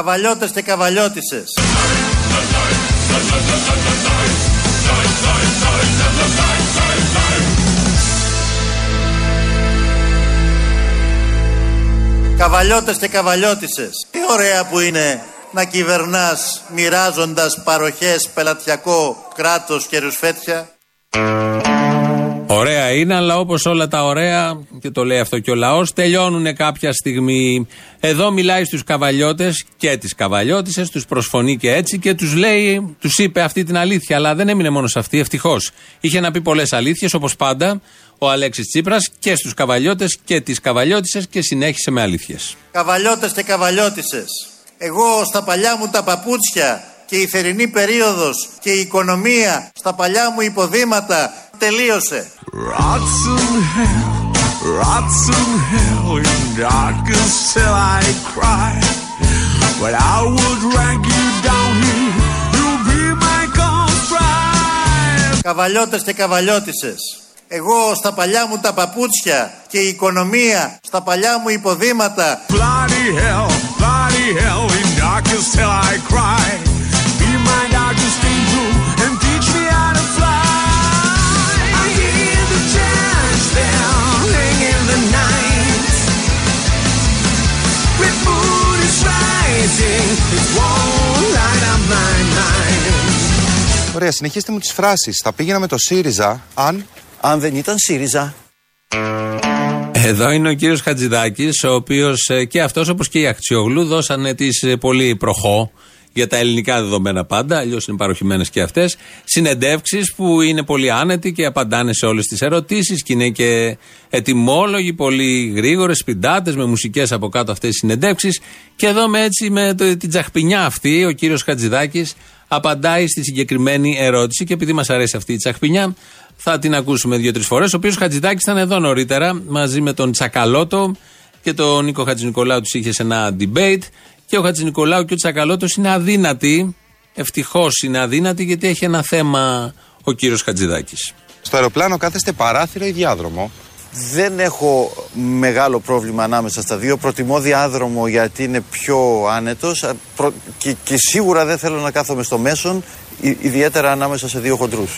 Καβαλιώτες και καβαλιώτισες. Καβαλιώτες και καβαλιώτισες. Τι ωραία που είναι να κυβερνάς μοιράζοντας παροχές πελατειακό κράτος και ρουσφέτια. Ωραία είναι, αλλά όπως όλα τα ωραία, και το λέει αυτό και ο λαός, τελειώνουν κάποια στιγμή. Εδώ μιλάει στους καβαλιώτες και τις καβαλιώτησε, τους προσφωνεί και έτσι και τους λέει, τους είπε αυτή την αλήθεια. Αλλά δεν έμεινε μόνο σε αυτή, ευτυχώς. Είχε να πει πολλές αλήθειες, όπως πάντα, ο Αλέξης Τσίπρας και στους καβαλιώτες και τις καβαλιώτησε και συνέχισε με αλήθειες. Καβαλιώτες και καβαλιώτησε. Εγώ στα παλιά μου τα παπούτσια και η θερινή περίοδος και η οικονομία στα παλιά μου υποδήματα τελείωσε. Καβαλιώτες και καβαλιώτισες. Εγώ στα παλιά μου τα παπούτσια και η οικονομία στα παλιά μου υποδήματα Bloody hell, bloody hell, in darkest hell I cry Ωραία, συνεχίστε μου τις φράσεις. Θα πήγαινα με το ΣΥΡΙΖΑ αν... Αν δεν ήταν ΣΥΡΙΖΑ. Εδώ είναι ο κύριος Χατζηδάκης, ο οποίος ε, και αυτός όπως και η Ακτιόγλου δώσανε τις ε, πολύ προχώ για τα ελληνικά δεδομένα πάντα, αλλιώς είναι παροχημένες και αυτές. Συνεντεύξεις που είναι πολύ άνετοι και απαντάνε σε όλες τις ερωτήσεις και είναι και ετοιμόλογοι, πολύ γρήγορες, πιντάτε, με μουσικές από κάτω αυτές τις συνεντεύξεις. Και εδώ με έτσι με την τσαχπινιά αυτή, ο κύριος Χατζηδάκης απαντάει στη συγκεκριμένη ερώτηση. Και επειδή μας αρέσει αυτή η τσαχπινιά, θα την ακούσουμε δύο-τρεις φορές. Ο οποίος Χατζηδάκης ήταν εδώ νωρίτερα μαζί με τον Τσακαλώτο και τον Νίκο Χατζηνικολάου τους είχε σε ένα debate. Και ο Χατζη Νικολάου και ο Τσακαλώτος είναι αδύνατοι. Ευτυχώς είναι αδύνατοι γιατί έχει ένα θέμα ο κύριος Χατζηδάκης. Στο αεροπλάνο κάθεστε παράθυρο ή διάδρομο; Δεν έχω μεγάλο πρόβλημα ανάμεσα στα δύο. Προτιμώ διάδρομο γιατί είναι πιο άνετος και, και σίγουρα δεν θέλω να κάθομαι στο μέσον, ιδιαίτερα ανάμεσα σε δύο χοντρούς.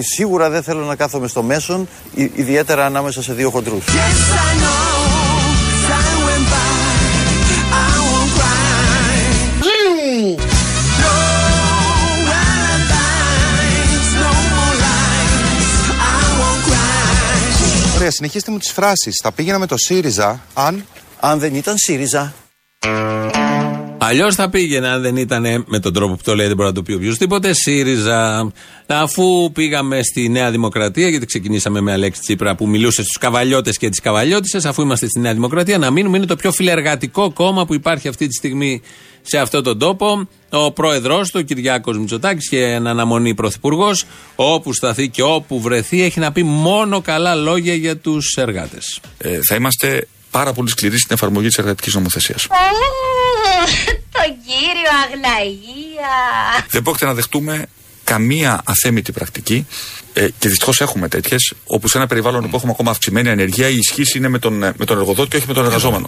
Και σίγουρα δεν θέλω να κάθομαι στο μέσον, ιδιαίτερα ανάμεσα σε δύο χοντρούς. Ωραία, συνεχίστε μου τις φράσεις. Θα πήγαινα με το ΣΥΡΙΖΑ αν... Αν δεν ήταν ΣΥΡΙΖΑ. Αλλιώς θα πήγαινε αν δεν ήταν με τον τρόπο που το λέει, δεν μπορεί να το πει οποιοδήποτε. ΣΥΡΙΖΑ. Αφού πήγαμε στη Νέα Δημοκρατία, γιατί ξεκινήσαμε με Αλέξη Τσίπρα που μιλούσε στους καβαλιώτες και τις καβαλιώτησε, αφού είμαστε στη Νέα Δημοκρατία, να μείνουμε. Είναι το πιο φιλεργατικό κόμμα που υπάρχει αυτή τη στιγμή σε αυτόν τον τόπο. Ο πρόεδρός του, ο Κυριάκος Μητσοτάκης, και ένα αναμονή πρωθυπουργός, όπου σταθεί και όπου βρεθεί, έχει να πει μόνο καλά λόγια για τους εργάτες. Ε, θα είμαστε πάρα πολύ σκληροί στην εφαρμογή της εργατικής νομοθεσίας. Τον κύριο Αγλαία. Δεν πρόκειται να δεχτούμε καμία αθέμητη πρακτική ε, και δυστυχώς έχουμε τέτοιες, όπου σε ένα περιβάλλον που έχουμε ακόμα αυξημένη ανεργία η ισχύς είναι με τον, με τον εργοδότη και όχι με τον εργαζόμενο.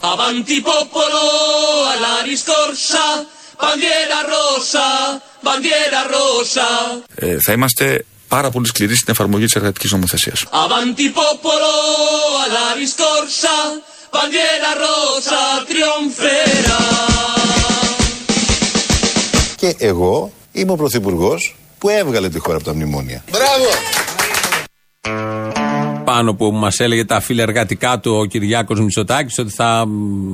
Ε, θα είμαστε πάρα πολύ σκληροί στην εφαρμογή της εργατικής νομοθεσίας. Και εγώ είμαι ο Πρωθυπουργός που έβγαλε τη χώρα από τα μνημόνια. Μπράβο! Πάνω που μας έλεγε τα φιλεργατικά του ο Κυριάκος Μητσοτάκης ότι θα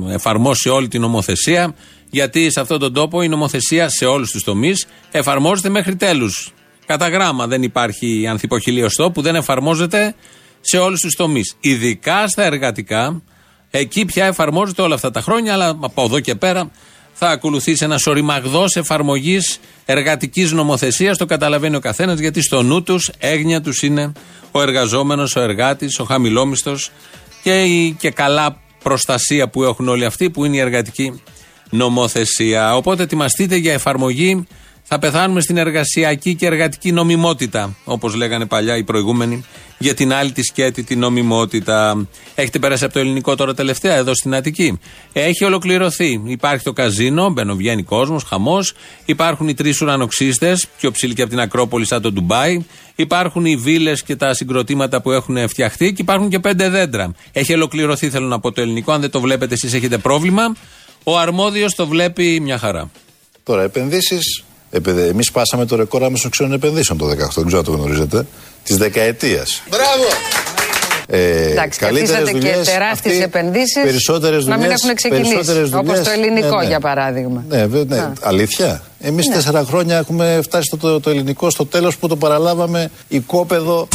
εφαρμόσει όλη την νομοθεσία. Γιατί σε αυτόν τον τόπο η νομοθεσία σε όλους τους τομείς εφαρμόζεται μέχρι τέλους. Κατά γράμμα δεν υπάρχει ανθυποχιλίωστό που δεν εφαρμόζεται σε όλους τους τομείς. Ειδικά στα εργατικά, εκεί πια εφαρμόζεται όλα αυτά τα χρόνια, αλλά από εδώ και πέρα θα ακολουθήσει ένα οριμαγδό εφαρμογής εργατικής νομοθεσίας. Το καταλαβαίνει ο καθένας, γιατί στο νου τους, έγνοια τους είναι ο εργαζόμενος, ο εργάτης, ο χαμηλόμισθο και η και καλά προστασία που έχουν όλοι αυτοί, που είναι η εργατική νομοθεσία. Οπότε ετοιμαστείτε για εφαρμογή Θα πεθάνουμε στην εργασιακή και εργατική νομιμότητα, όπως λέγανε παλιά οι προηγούμενοι, για την άλλη τη σκέτη, την νομιμότητα. Έχετε περάσει από το ελληνικό τώρα τελευταία, εδώ στην Αττική. Έχει ολοκληρωθεί. Υπάρχει το καζίνο, μπαινοβγαίνει κόσμος, χαμός. Υπάρχουν οι τρεις ουρανοξύστες, πιο ψηλοί και από την Ακρόπολη, σαν το Ντουμπάι. Υπάρχουν οι βίλες και τα συγκροτήματα που έχουν φτιαχτεί και υπάρχουν και πέντε δέντρα. Έχει ολοκληρωθεί, θέλω να πω, το ελληνικό. Αν δεν το βλέπετε, εσείς έχετε πρόβλημα. Ο αρμόδιος το βλέπει μια χαρά. Τώρα, επενδύσεις. Εμείς πάσαμε το ρεκόρ άμεσων ξένων επενδύσεων το 18, δεν ξέρω αν το γνωρίζετε. Της δεκαετίας. Μπράβο! Ε, Εντάξει, καθίσατε και τεράστιες επενδύσεις να μην έχουν ξεκινήσει. Όπως το ελληνικό, ναι, ναι. για παράδειγμα. Ναι, ναι, ναι. αλήθεια. Εμείς ναι. τέσσερα χρόνια έχουμε φτάσει στο το, το ελληνικό στο τέλος που το παραλάβαμε οικόπεδο.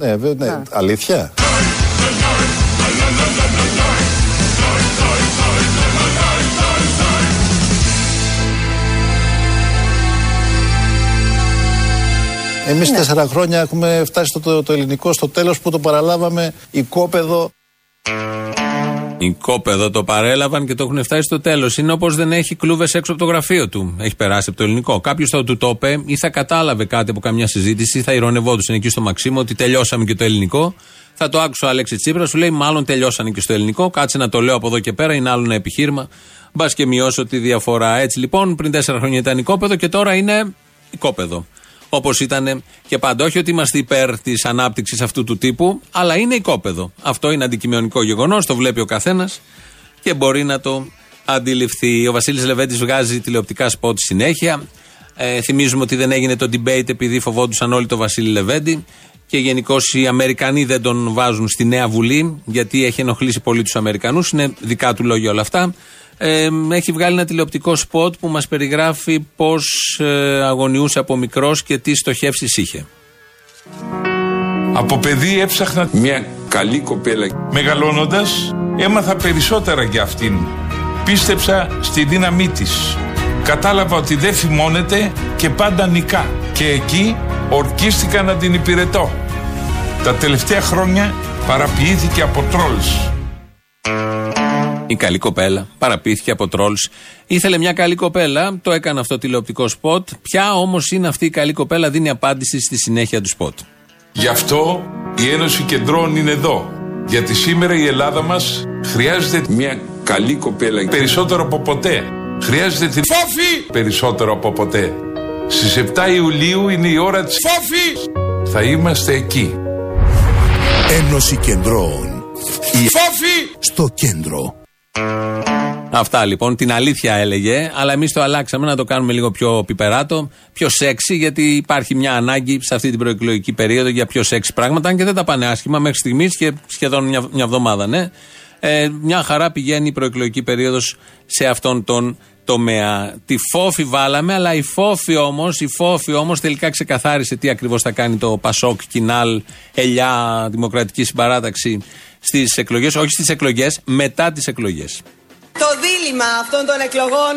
Ναι, ναι, αλήθεια. Εμείς ναι. τέσσερα χρόνια έχουμε φτάσει στο το, το ελληνικό στο τέλος που το παραλάβαμε οικόπεδο. Οικόπεδο το παρέλαβαν και το έχουν φτάσει στο τέλος. Είναι όπως δεν έχει κλούβες έξω από το γραφείο του. Έχει περάσει από το ελληνικό. Κάποιος θα του το είπε ή θα κατάλαβε κάτι από καμιά συζήτηση, ή θα ηρωνευόντουσαν εκεί στο Μαξίμο ότι τελειώσαμε και το ελληνικό. Θα το άκουσε ο Αλέξης Τσίπρας, σου λέει μάλλον τελειώσανε και στο ελληνικό. Κάτσε να το λέω από εδώ και πέρα, είναι άλλο ένα επιχείρημα. Μπας και μειώσω τη διαφορά. Έτσι λοιπόν, πριν τέσσερα χρόνια ήταν οικόπεδο και τώρα είναι οικόπεδο. Όπως ήταν και πάντα. Όχι ότι είμαστε υπέρ της ανάπτυξης αυτού του τύπου, αλλά είναι οικόπεδο. Αυτό είναι αντικειμενικό γεγονός, το βλέπει ο καθένας και μπορεί να το αντιληφθεί. Ο Βασίλης Λεβέντης βγάζει τηλεοπτικά σποτ συνέχεια. Ε, θυμίζουμε ότι δεν έγινε το debate επειδή φοβόντουσαν όλοι το Βασίλη Λεβέντη. Και γενικώς οι Αμερικανοί δεν τον βάζουν στη Νέα Βουλή, γιατί έχει ενοχλήσει πολύ τους Αμερικανούς. Είναι δικά του λόγια όλα αυτά ε, έχει βγάλει ένα τηλεοπτικό σποτ που μας περιγράφει πώς ε, αγωνιούσε από μικρός και τι στοχεύσεις είχε. Από παιδί έψαχνα μια καλή κοπέλα. Μεγαλώνοντας έμαθα περισσότερα για αυτήν. Πίστεψα στη δύναμή της. Κατάλαβα ότι δεν θυμώνεται και πάντα νικά. Και εκεί ορκίστηκα να την υπηρετώ. Τα τελευταία χρόνια παραποιήθηκε από τρολς. Η καλή κοπέλα. Παραπήθηκε από τρολς. Ήθελε μια καλή κοπέλα, το έκανε αυτό τηλεοπτικό σποτ. Ποια όμως είναι αυτή η καλή κοπέλα, δίνει απάντηση στη συνέχεια του σποτ. Γι' αυτό η Ένωση Κεντρών είναι εδώ. Γιατί σήμερα η Ελλάδα μας χρειάζεται μια καλή κοπέλα περισσότερο από ποτέ. Χρειάζεται την φόφη περισσότερο από ποτέ. Στις 7 Ιουλίου είναι η ώρα της φόφη. Θα είμαστε εκεί. Ένωση Κεντρών. Η φόφη στο κέντρο. Αυτά λοιπόν, την αλήθεια έλεγε, αλλά εμείς το αλλάξαμε να το κάνουμε λίγο πιο πιπεράτο, πιο σεξι, γιατί υπάρχει μια ανάγκη σε αυτή την προεκλογική περίοδο για πιο σεξι πράγματα, αν και δεν τα πάνε άσχημα μέχρι στιγμής και σχεδόν μια, μια εβδομάδα, ναι. Ε, μια χαρά πηγαίνει η προεκλογική περίοδος σε αυτόν τον τομέα. Τη φόφη βάλαμε, αλλά η φόφη όμως, η φόφη όμως τελικά ξεκαθάρισε τι ακριβώς θα κάνει το Πασόκ, Κινάλ, Ελιά, Δημοκρατική Συμπαράταξη στις εκλογές, όχι στις εκλογές, μετά τις εκλογές. Το δίλημα αυτών των εκλογών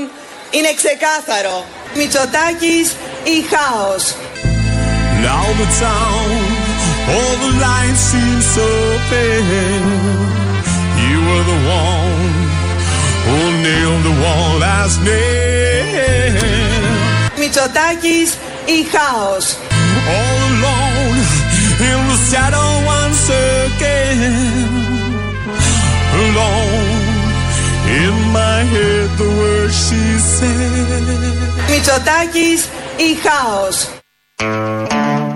είναι ξεκάθαρο. Μητσοτάκης ή χάος. Now the town, all the lights seem so pale. You were the one who nailed the wall last nail. Μητσοτάκης ή χάος. All alone in the shadow once again. Alone in my head the words she said. Μητσοτάκης ή χάος.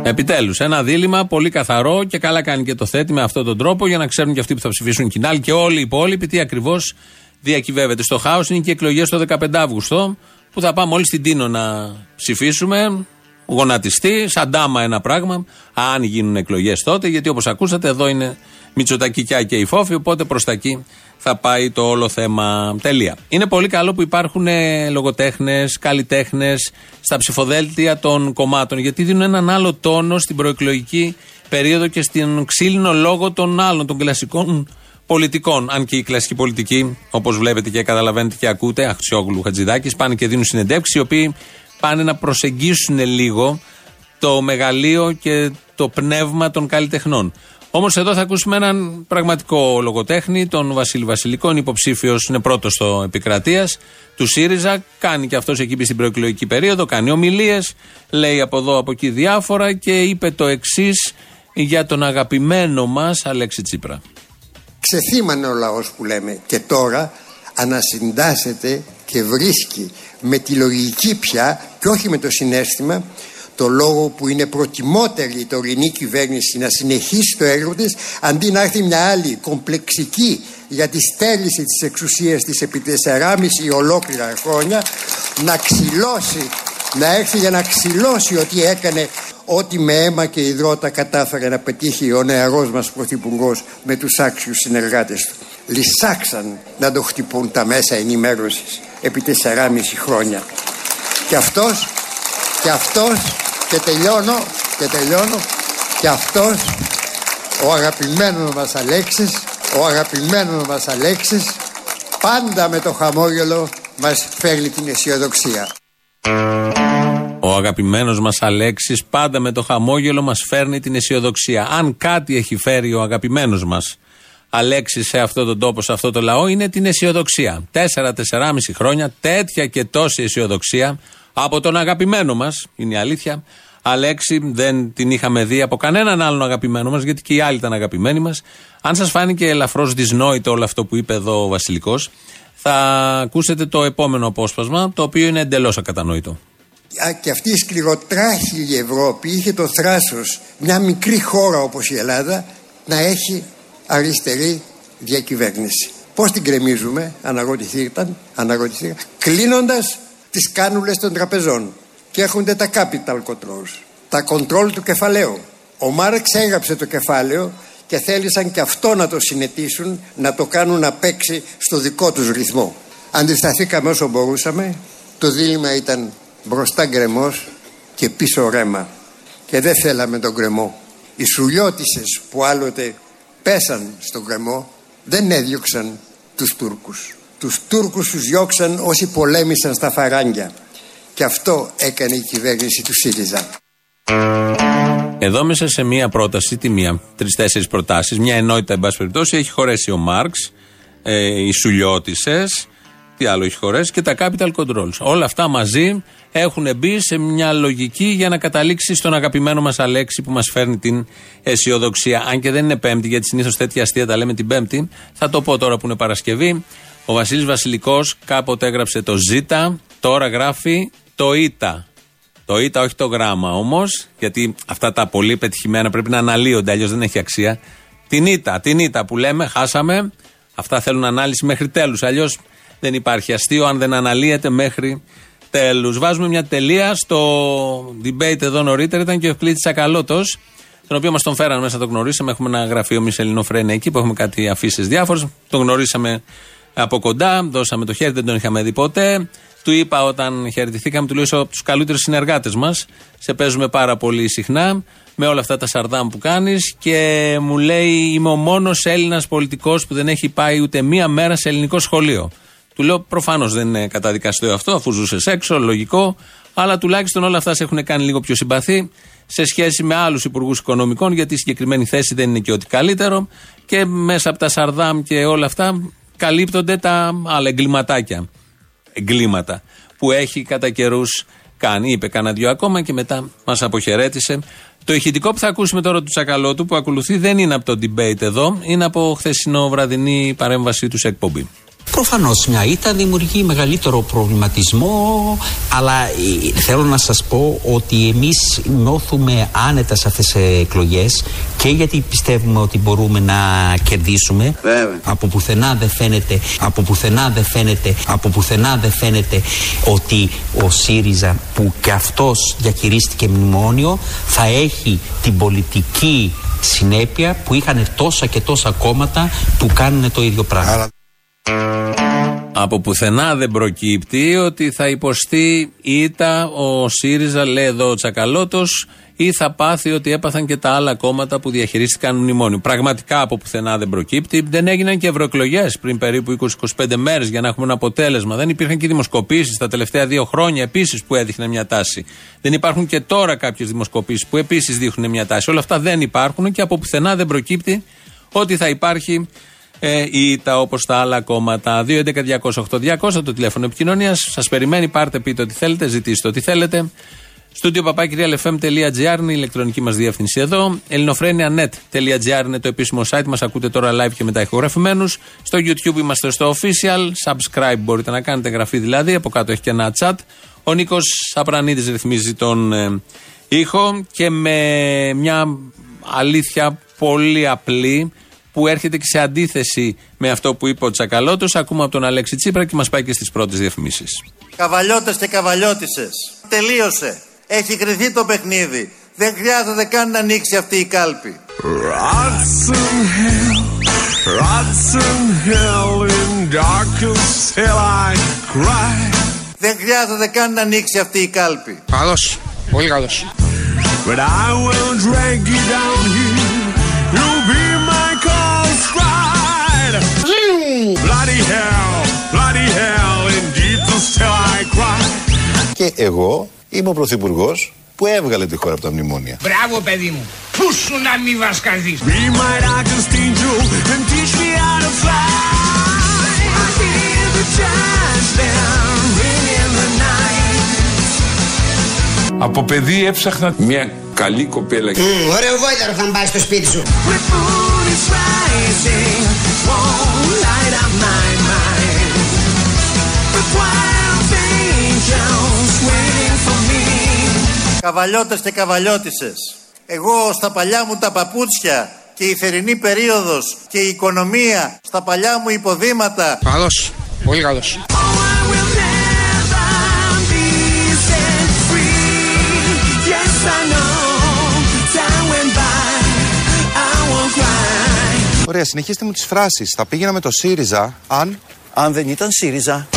Επιτέλους, ένα δίλημα πολύ καθαρό και καλά κάνει και το θέτει με αυτόν τον τρόπο για να ξέρουν και αυτοί που θα ψηφίσουν κοινάλ και όλοι οι υπόλοιποι τι ακριβώς διακυβεύεται. Στο χάος είναι και οι εκλογές το 15 Αύγουστο που θα πάμε όλοι στην Τίνο να ψηφίσουμε γονατιστεί, σαν τάμα ένα πράγμα, αν γίνουν εκλογές τότε, γιατί όπως ακούσατε, εδώ είναι Μητσοτακικιά και η φόφη, οπότε προς τα εκεί θα πάει το όλο θέμα. Τελεία. Είναι πολύ καλό που υπάρχουν λογοτέχνες, καλλιτέχνες στα ψηφοδέλτια των κομμάτων, γιατί δίνουν έναν άλλο τόνο στην προεκλογική περίοδο και στην ξύλινο λόγο των άλλων, των κλασικών πολιτικών. Αν και η κλασική πολιτική, όπως βλέπετε και καταλαβαίνετε και ακούτε, Αχτσιόγλου Χατζηδάκης, πάνε και δίνουν συνεντεύξεις, οι οποίοι πάνε να προσεγγίσουν λίγο το μεγαλείο και το πνεύμα των καλλιτεχνών. Όμως εδώ θα ακούσουμε έναν πραγματικό λογοτέχνη, τον Βασίλη Βασιλικό. Είναι υποψήφιος, είναι πρώτος στο επικρατείας του ΣΥΡΙΖΑ. Κάνει και αυτός εκεί στην προεκλογική περίοδο, κάνει ομιλίες, λέει από εδώ από εκεί διάφορα και είπε το εξής για τον αγαπημένο μας Αλέξη Τσίπρα. Ξεθύμανε ο λαός που λέμε και τώρα ανασυντάσσεται και βρίσκει με τη λογική πια και όχι με το συνέστημα το λόγο που είναι προτιμότερη η τωρινή κυβέρνηση να συνεχίσει το έργο της αντί να έρθει μια άλλη κομπλεξική για τη στέλνηση της εξουσίας της επί 4,5 ολόκληρα χρόνια να ξυλώσει να έρθει για να ξυλώσει ότι έκανε ό,τι με αίμα και υδρότα κατάφερε να πετύχει ο νεαρός μας πρωθυπουργός με τους άξιους συνεργάτες του. Λυσάξαν να το χτυπούν τα μέσα ενημέρωσης επί 4,5 χρόνια. Και αυτός, και αυτός, και τελειώνω, και τελειώνω, και αυτός, ο αγαπημένος μας Αλέξης, ο αγαπημένος μας Αλέξης, πάντα με το χαμόγελο μας φέρνει την αισιοδοξία. Ο αγαπημένος μας Αλέξης πάντα με το χαμόγελο μας φέρνει την αισιοδοξία. Αν κάτι έχει φέρει ο αγαπημένος μας Αλέξης σε αυτόν τον τόπο, σε αυτό το λαό, είναι την αισιοδοξία. Τέσσερα-τεσσεράμιση χρόνια τέτοια και τόση αισιοδοξία από τον αγαπημένο μας, είναι η αλήθεια. Αλέξη δεν την είχαμε δει από κανέναν άλλον αγαπημένο μας, γιατί και οι άλλοι ήταν αγαπημένοι μας. Αν σας φάνηκε ελαφρώς δυσνόητο όλο αυτό που είπε εδώ ο Βασιλικός, θα ακούσετε το επόμενο απόσπασμα, το οποίο είναι εντελώς ακατανόητο και αυτή η σκληροτράχηλη Ευρώπη είχε το θράσος μια μικρή χώρα όπως η Ελλάδα να έχει αριστερή διακυβέρνηση. Πώς την κρεμίζουμε, αναρωτηθήκαν, αναρωτηθήκαν κλείνοντας τις κάνουλες των τραπεζών και έχονται τα capital controls, τα control του κεφαλαίου. Ο Μάρξ έγραψε το κεφάλαιο και θέλησαν και αυτό να το συνετίσουν, να το κάνουν να παίξει στο δικό τους ρυθμό. Αντισταθήκαμε όσο μπορούσαμε, το δίλημα ήταν μπροστά γκρεμός και πίσω ρέμα και δεν θέλαμε τον γκρεμό οι σουλιώτισες που άλλοτε πέσαν στον γκρεμό δεν έδιωξαν τους Τούρκους τους Τούρκους τους διώξαν όσοι πολέμησαν στα φαράγγια και αυτό έκανε η κυβέρνηση του ΣΥΡΙΖΑ εδώ μέσα σε μία πρόταση, τι μία, τρει-τέσσερι προτάσεις, μια ενότητα, εν πάση περιπτώσει, έχει χωρέσει ο Μάρξ, ε, οι Σουλιώτισε, τι άλλο έχει χωρέσει, και τα capital controls. Όλα αυτά μαζί έχουν μπει σε μια λογική για να καταλήξει στον αγαπημένο μας Αλέξη που μας φέρνει την αισιοδοξία. Αν και δεν είναι Πέμπτη, γιατί συνήθως τέτοια αστεία τα λέμε την Πέμπτη, θα το πω τώρα που είναι Παρασκευή. Ο Βασίλης Βασιλικός κάποτε έγραψε το Ζ, τώρα γράφει το Ήτα. Το Ήτα, όχι το γράμμα όμως, γιατί αυτά τα πολύ πετυχημένα πρέπει να αναλύονται, αλλιώς δεν έχει αξία. Την Ήτα, την Ήτα που λέμε, χάσαμε. Αυτά θέλουν ανάλυση μέχρι τέλους. Αλλιώς δεν υπάρχει αστείο αν δεν αναλύεται μέχρι τέλους. Βάζουμε μια τελεία στο debate εδώ νωρίτερα. Ήταν και ο Ευκλήτη Ακαλώτος, τον οποίο μας τον φέραν μέσα, τον γνωρίσαμε. Έχουμε ένα γραφείο εμεί Ελληνοφρένια εκεί που έχουμε κάτι αφήσεις διάφορες. Τον γνωρίσαμε από κοντά, δώσαμε το χέρι, δεν τον είχαμε δει ποτέ. Του είπα όταν χαιρετηθήκαμε, του λέω από τους καλύτερους συνεργάτες μας. Σε παίζουμε πάρα πολύ συχνά με όλα αυτά τα σαρδάμ που κάνεις και μου λέει: Είμαι ο μόνος Έλληνας πολιτικός που δεν έχει πάει ούτε μία μέρα σε ελληνικό σχολείο. Του λέω προφανώς δεν είναι καταδικαστικό αυτό, αφού ζούσες έξω, λογικό, αλλά τουλάχιστον όλα αυτά σε έχουν κάνει λίγο πιο συμπαθή σε σχέση με άλλους υπουργούς οικονομικών, γιατί η συγκεκριμένη θέση δεν είναι και ό,τι καλύτερο και μέσα από τα Σαρδάμ και όλα αυτά καλύπτονται τα άλλα εγκληματάκια. Εγκλήματα που έχει κατά καιρούς κάνει. Είπε κανένα δυο ακόμα και μετά μας αποχαιρέτησε. Το ηχητικό που θα ακούσουμε τώρα του Τσακαλώτου που ακολουθεί δεν είναι από το debate εδώ, είναι από χθεσινό βραδινή παρέμβασή τους σε εκπομπή. Προφανώς μια ήττα δημιουργεί μεγαλύτερο προβληματισμό, αλλά ε, θέλω να σας πω ότι εμείς νιώθουμε άνετα σε αυτές τις εκλογές και γιατί πιστεύουμε ότι μπορούμε να κερδίσουμε. Βέβαια. Από πουθενά δεν φαίνεται, από πουθενά δεν φαίνεται, από πουθενά δεν φαίνεται ότι ο ΣΥΡΙΖΑ που και αυτός διακηρύστηκε μνημόνιο θα έχει την πολιτική συνέπεια που είχαν τόσα και τόσα κόμματα που κάνουν το ίδιο πράγμα. Από πουθενά δεν προκύπτει ότι θα υποστεί ήττα ο ΣΥΡΙΖΑ, λέει εδώ ο Τσακαλώτος, ή θα πάθει ότι έπαθαν και τα άλλα κόμματα που διαχειρίστηκαν μνημόνιο. Πραγματικά από πουθενά δεν προκύπτει. Δεν έγιναν και ευρωεκλογές πριν περίπου 20-25 μέρες για να έχουμε ένα αποτέλεσμα. Δεν υπήρχαν και δημοσκοπήσεις τα τελευταία δύο χρόνια επίσης που έδειχνε μια τάση. Δεν υπάρχουν και τώρα κάποιες δημοσκοπήσεις που επίσης δείχνουν μια τάση. Όλα αυτά δεν υπάρχουν και από πουθενά δεν προκύπτει ότι θα υπάρχει ε, ή τα όπως τα άλλα κόμματα. 2.11.208.200 το τηλέφωνο επικοινωνίας. Σας περιμένει, πάρτε, πείτε ό,τι θέλετε, ζητήστε ό,τι θέλετε. Στούντιο παπάκυριαλεφm.gr είναι η ηλεκτρονική μας διεύθυνση εδώ. ελληνοφρένια.net.gr είναι το επίσημο site μας. Ακούτε τώρα live και μετά ηχογραφημένους. Στο YouTube είμαστε στο official. Subscribe μπορείτε να κάνετε, γραφή δηλαδή. Από κάτω έχει και ένα chat. Ο Νίκος Απρανίδη ρυθμίζει τον ε, ήχο και με μια αλήθεια πολύ απλή που έρχεται και σε αντίθεση με αυτό που είπε ο Τσακαλώτος. Ακούμε από τον Αλέξη Τσίπρα και μας πάει και στις πρώτες διαφημίσεις. Καβαλιώτες και καβαλιώτησε. Τελείωσε. Έχει κρυθεί το παιχνίδι. Δεν χρειάζεται καν να ανοίξει αυτή η κάλπη. Δεν χρειάζεται καν να ανοίξει αυτή η κάλπη. Καλώς, πολύ καλός. But I will drag you down here. Και εγώ Είμαι ο Πρωθυπουργός που έβγαλε τη χώρα από τα μνημόνια. Μπράβο, παιδί μου. Πού σου να μην βασκαθεί. Από παιδί έψαχνα μια καλή κοπέλα. Mm, ωραίο βόηταρο θα πάει στο σπίτι σου. Καβαλιώτες και καβαλιώτισες. Εγώ στα παλιά μου τα παπούτσια και η θερινή περίοδος και η οικονομία στα παλιά μου υποδήματα. Καλώς, πολύ καλός. Ωραία, συνεχίστε μου τις φράσεις. Θα πήγαινα με το ΣΥΡΙΖΑ αν... Αν δεν ήταν ΣΥΡΙΖΑ.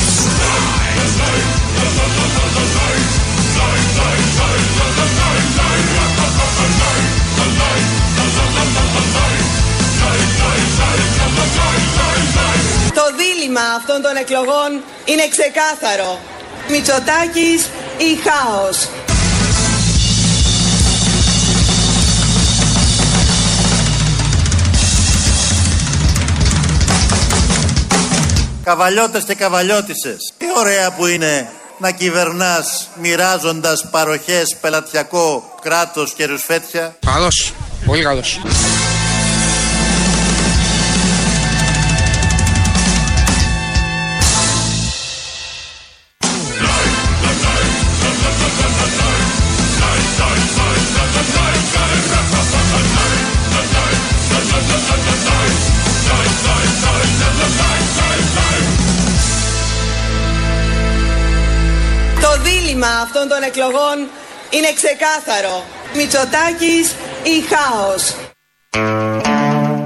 Μήνυμα αυτών των εκλογών είναι ξεκάθαρο. Μητσοτάκης ή χάος. Καβαλιώτες και καβαλιώτισες. Τι ωραία που είναι να κυβερνάς μοιράζοντας παροχές πελατειακό κράτος και ρουσφέτια. Καλώς. Πολύ καλώς. Των εκλογών είναι ξεκάθαρο. Μητσοτάκης ή χάος.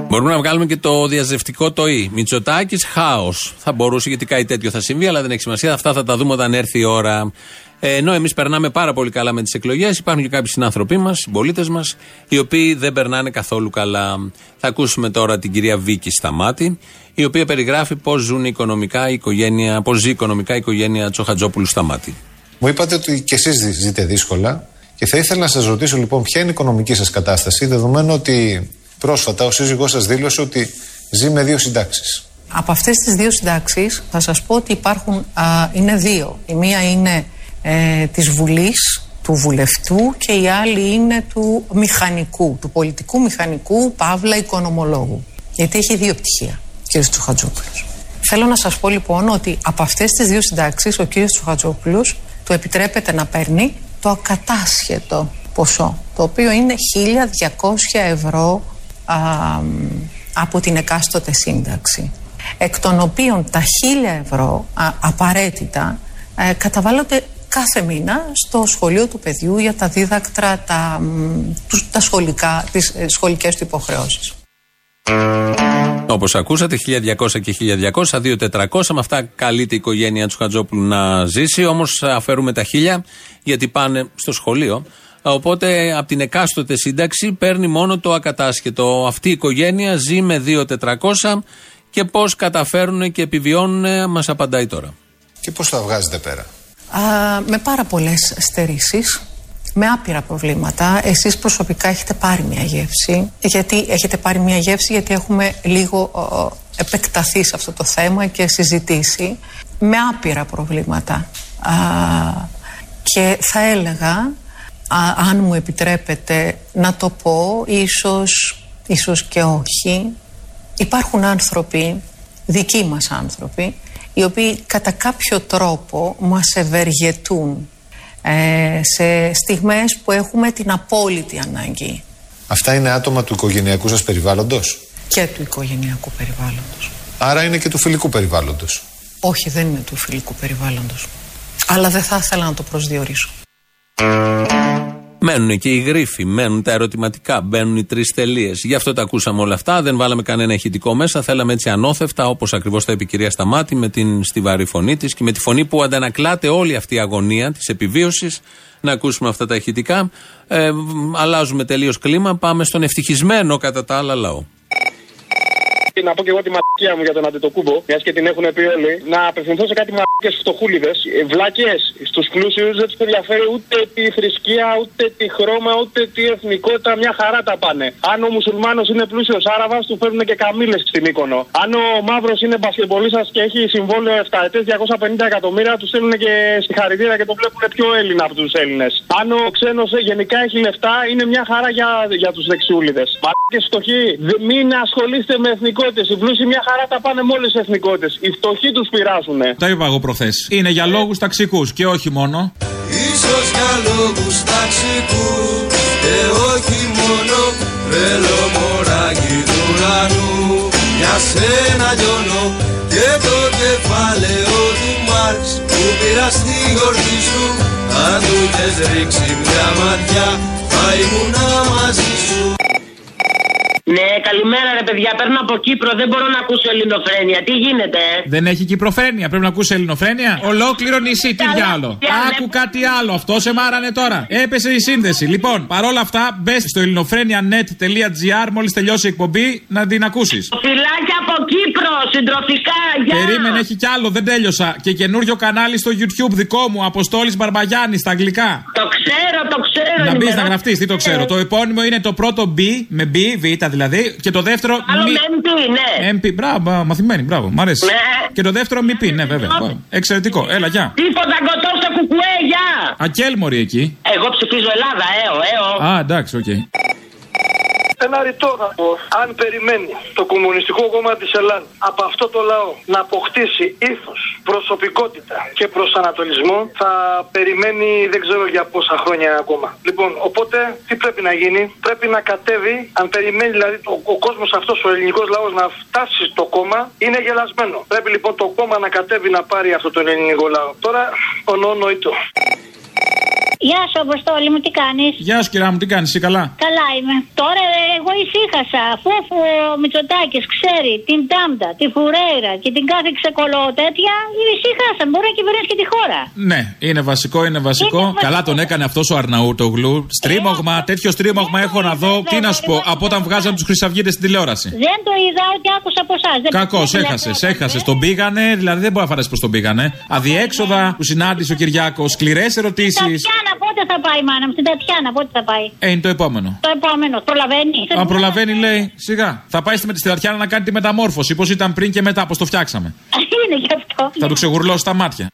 Μπορούμε να βγάλουμε και το διαζευτικό το «ή». Μητσοτάκης, χάος. Θα μπορούσε γιατί κάτι τέτοιο θα συμβεί, αλλά δεν έχει σημασία. Αυτά θα τα δούμε όταν έρθει η ώρα. Ε, ενώ εμείς περνάμε πάρα πολύ καλά με τις εκλογές, υπάρχουν και κάποιοι συνάνθρωποι μας, συμπολίτες μας, οι οποίοι δεν περνάνε καθόλου καλά. Θα ακούσουμε τώρα την κυρία Βίκη Σταμάτη, η οποία περιγράφει πώς ζουν οικονομικά η οικογένεια, πώς ζει οικονομικά η οικογένεια Τσοχατζόπουλου Σταμάτη. Μου είπατε ότι και εσείς ζείτε δύσκολα και θα ήθελα να σας ρωτήσω λοιπόν ποια είναι η οικονομική σας κατάσταση, δεδομένου ότι πρόσφατα ο σύζυγός σας δήλωσε ότι ζει με δύο συντάξεις. Από αυτές τις δύο συντάξεις θα σας πω ότι υπάρχουν, α, είναι δύο. Η μία είναι ε, της Βουλής, του βουλευτού και η άλλη είναι του μηχανικού, του πολιτικού μηχανικού, παύλα οικονομολόγου. Γιατί έχει δύο πτυχία, κύριε Τσουχατζόπουλο. Θέλω να σας πω λοιπόν ότι από αυτές τις δύο συντάξεις ο κύριος Τσουχατζόπουλο του επιτρέπεται να παίρνει το ακατάσχετο ποσό, το οποίο είναι 1.200 ευρώ από την εκάστοτε σύνταξη, εκ των οποίων τα 1.000 ευρώ απαραίτητα ε, καταβάλλονται κάθε μήνα στο σχολείο του παιδιού για τα δίδακτρα, τα, τα σχολικά, τις ε, σχολικές του υποχρεώσεις. Όπως ακούσατε, 1200 και 1200, 2400. Με αυτά καλείται η οικογένεια του Χατζόπουλου να ζήσει. Όμως αφαιρούμε τα χίλια γιατί πάνε στο σχολείο Οπότε από την εκάστοτε σύνταξη παίρνει μόνο το ακατάσχετο. Αυτή η οικογένεια ζει με 2.400 και πώς καταφέρουν και επιβιώνουν, μας απαντάει τώρα. Και πώς τα βγάζετε πέρα; Α, με πάρα πολλές στερήσεις, με άπειρα προβλήματα. Εσείς προσωπικά έχετε πάρει μια γεύση. Γιατί έχετε πάρει μια γεύση, γιατί έχουμε λίγο επεκταθεί σε αυτό το θέμα και συζητήσει. Με άπειρα προβλήματα. Α, και θα έλεγα, αν μου επιτρέπετε να το πω, ίσως, ίσως και όχι, υπάρχουν άνθρωποι, δικοί μας άνθρωποι, οι οποίοι κατά κάποιο τρόπο μας ευεργετούν ε, σε στιγμές που έχουμε την απόλυτη ανάγκη. Αυτά είναι άτομα του οικογενειακού σας περιβάλλοντος; Και του οικογενειακού περιβάλλοντος. Άρα είναι και του φιλικού περιβάλλοντος; Όχι, δεν είναι του φιλικού περιβάλλοντος. Αλλά δεν θα ήθελα να το προσδιορίσω. Μένουν και οι γρίφοι, μένουν τα ερωτηματικά, μπαίνουν οι τρεις τελείες. Γι' αυτό τα ακούσαμε όλα αυτά. Δεν βάλαμε κανένα ηχητικό μέσα. Θέλαμε έτσι ανώθευτα, όπως ακριβώς τα είπε η κυρία Σταμάτη, με την στιβαρή φωνή της και με τη φωνή που αντανακλάται όλη αυτή η αγωνία της επιβίωσης. Να ακούσουμε αυτά τα ηχητικά. Ε, αλλάζουμε τελείως κλίμα. Πάμε στον ευτυχισμένο κατά τα άλλα λαό να πω και εγώ τη μαλακία μου για τον Αντιτοκούμπο, μιας και την έχουν πει όλοι, να απευθυνθώ σε κάτι μαλακίες φτωχούλιδες. Ε, Βλάκε στους πλούσιους δεν τους ενδιαφέρει ούτε τη θρησκεία, ούτε τη χρώμα, ούτε τη εθνικότητα. Μια χαρά τα πάνε. Αν ο μουσουλμάνος είναι πλούσιος Άραβας, του φέρνουν και καμίλε στην οίκονο. Αν ο μαύρος είναι μπασκεμπολίστα και έχει συμβόλαιο 7 ετές 250 εκατομμύρια, τους στέλνουν και συγχαρητήρια και το βλέπουν πιο Έλληνα από τους Έλληνες. Αν ο ξένος γενικά έχει λεφτά, είναι μια χαρά για, για τους δεξιούλιδες. Μαλακίες φτωχοί, μην ασχολείστε με εθνικό εθνικότητες. Οι πλούσιοι μια χαρά τα πάνε με όλες τις εθνικότητες. Οι φτωχοί τους πειράζουν. Τα είπα εγώ προχθές. Είναι για λόγους ταξικούς και όχι μόνο. σω για λόγους ταξικούς και όχι μόνο. Θέλω μωράκι του ουρανού. Για σένα λιώνω και το κεφάλαιο του Μάρξ που πήρα στη γορτή σου. Αν του ρίξει μια ματιά, θα ήμουν μαζί σου. Ναι, καλημέρα ρε παιδιά. Παίρνω από Κύπρο, δεν μπορώ να ακούσω ελληνοφρένεια. Τι γίνεται, ε; Δεν έχει κυπροφρένεια, πρέπει να ακούσει ελληνοφρένεια. Ολόκληρο νησί, τι διάλο. Άκου κάτι άλλο, αυτό σε μάρανε τώρα. Έπεσε η σύνδεση. Λοιπόν, παρόλα αυτά, μπες στο ελληνοφρένια.net.gr μόλις τελειώσει η εκπομπή να την ακούσεις. Φιλάκια από Κύπρο, συντροφικά, γεια. Περίμενε, έχει κι άλλο, δεν τέλειωσα. Και καινούριο κανάλι στο YouTube δικό μου, Αποστόλης Μπαρμπαγιάννης στα αγγλικά. Το ξέρω, το ξέρω. Να μπεις να γραφτείς, τι το ξέρω. Το επώνυμο είναι το πρώτο B με B, Β δηλαδή. Και το δεύτερο. Άλλο μη... MP, ναι. MP, μπράβο, μαθημένη, μπράβο, μ' αρέσει. Ναι. Και το δεύτερο μη πει, ναι, βέβαια. Εξαιρετικό, έλα, γεια. Τίποτα κοτό στο κουκουέ, γεια. Ακέλμορη εκεί. Εγώ ψηφίζω Ελλάδα, έω, έω. Α, εντάξει, οκ. Okay. Ένα ρητό θα πω. Αν περιμένει το Κομμουνιστικό Κόμμα της Ελλάδας από αυτό το λαό να αποκτήσει ήθος, προσωπικότητα και προσανατολισμό, θα περιμένει δεν ξέρω για πόσα χρόνια ακόμα. Λοιπόν, οπότε τι πρέπει να γίνει, πρέπει να κατέβει. Αν περιμένει δηλαδή ο, ο κόσμος αυτός, ο ελληνικός λαός να φτάσει στο κόμμα, είναι γελασμένο. Πρέπει λοιπόν το κόμμα να κατέβει να πάρει αυτό το ελληνικό λαό. Τώρα, ο νοήτο. Γεια σου, Αποστόλη μου, τι κάνεις; Γεια σου, κυρία μου, τι κάνεις, εσύ καλά; Καλά είμαι. Τώρα ε, εγώ ησύχασα, αφού ο Μητσοτάκης ξέρει την Τάμτα, τη Φουρέιρα και την κάθε ξεκολό τέτοια, ησύχασα. Μπορεί να κυβερνήσει και τη χώρα. Ναι, είναι βασικό, είναι βασικό. Είναι καλά τον έκανε αυτός ο Αρναούτογλου. Στρίμωγμα, ε, τέτοιο στρίμωγμα έχω να δω. Τι να σου πω, από όταν βγάζαν τους Χρυσαυγίτες στην τηλεόραση. Δεν το είδα, ότι άκουσα από εσάς. Κακός, έχασες, έχασες. Τον πήγανε, δηλαδή δεν μπορεί να φανταστεί πώς τον πήγανε. Αδιέξοδα που συνάντησε ο Κυριάκος, σκληρές ερωτήσεις πότε θα πάει, μάνα μου, στην Τατιάνα, πότε θα πάει; Ε, είναι το επόμενο. Το επόμενο, προλαβαίνει; Αν προλαβαίνει, λέει, σιγά. Θα πάει στη Τατιάνα να κάνει τη μεταμόρφωση. Πώς ήταν πριν και μετά, πώς το φτιάξαμε. είναι γι' αυτό. Θα του ξεγουρλώσει τα μάτια.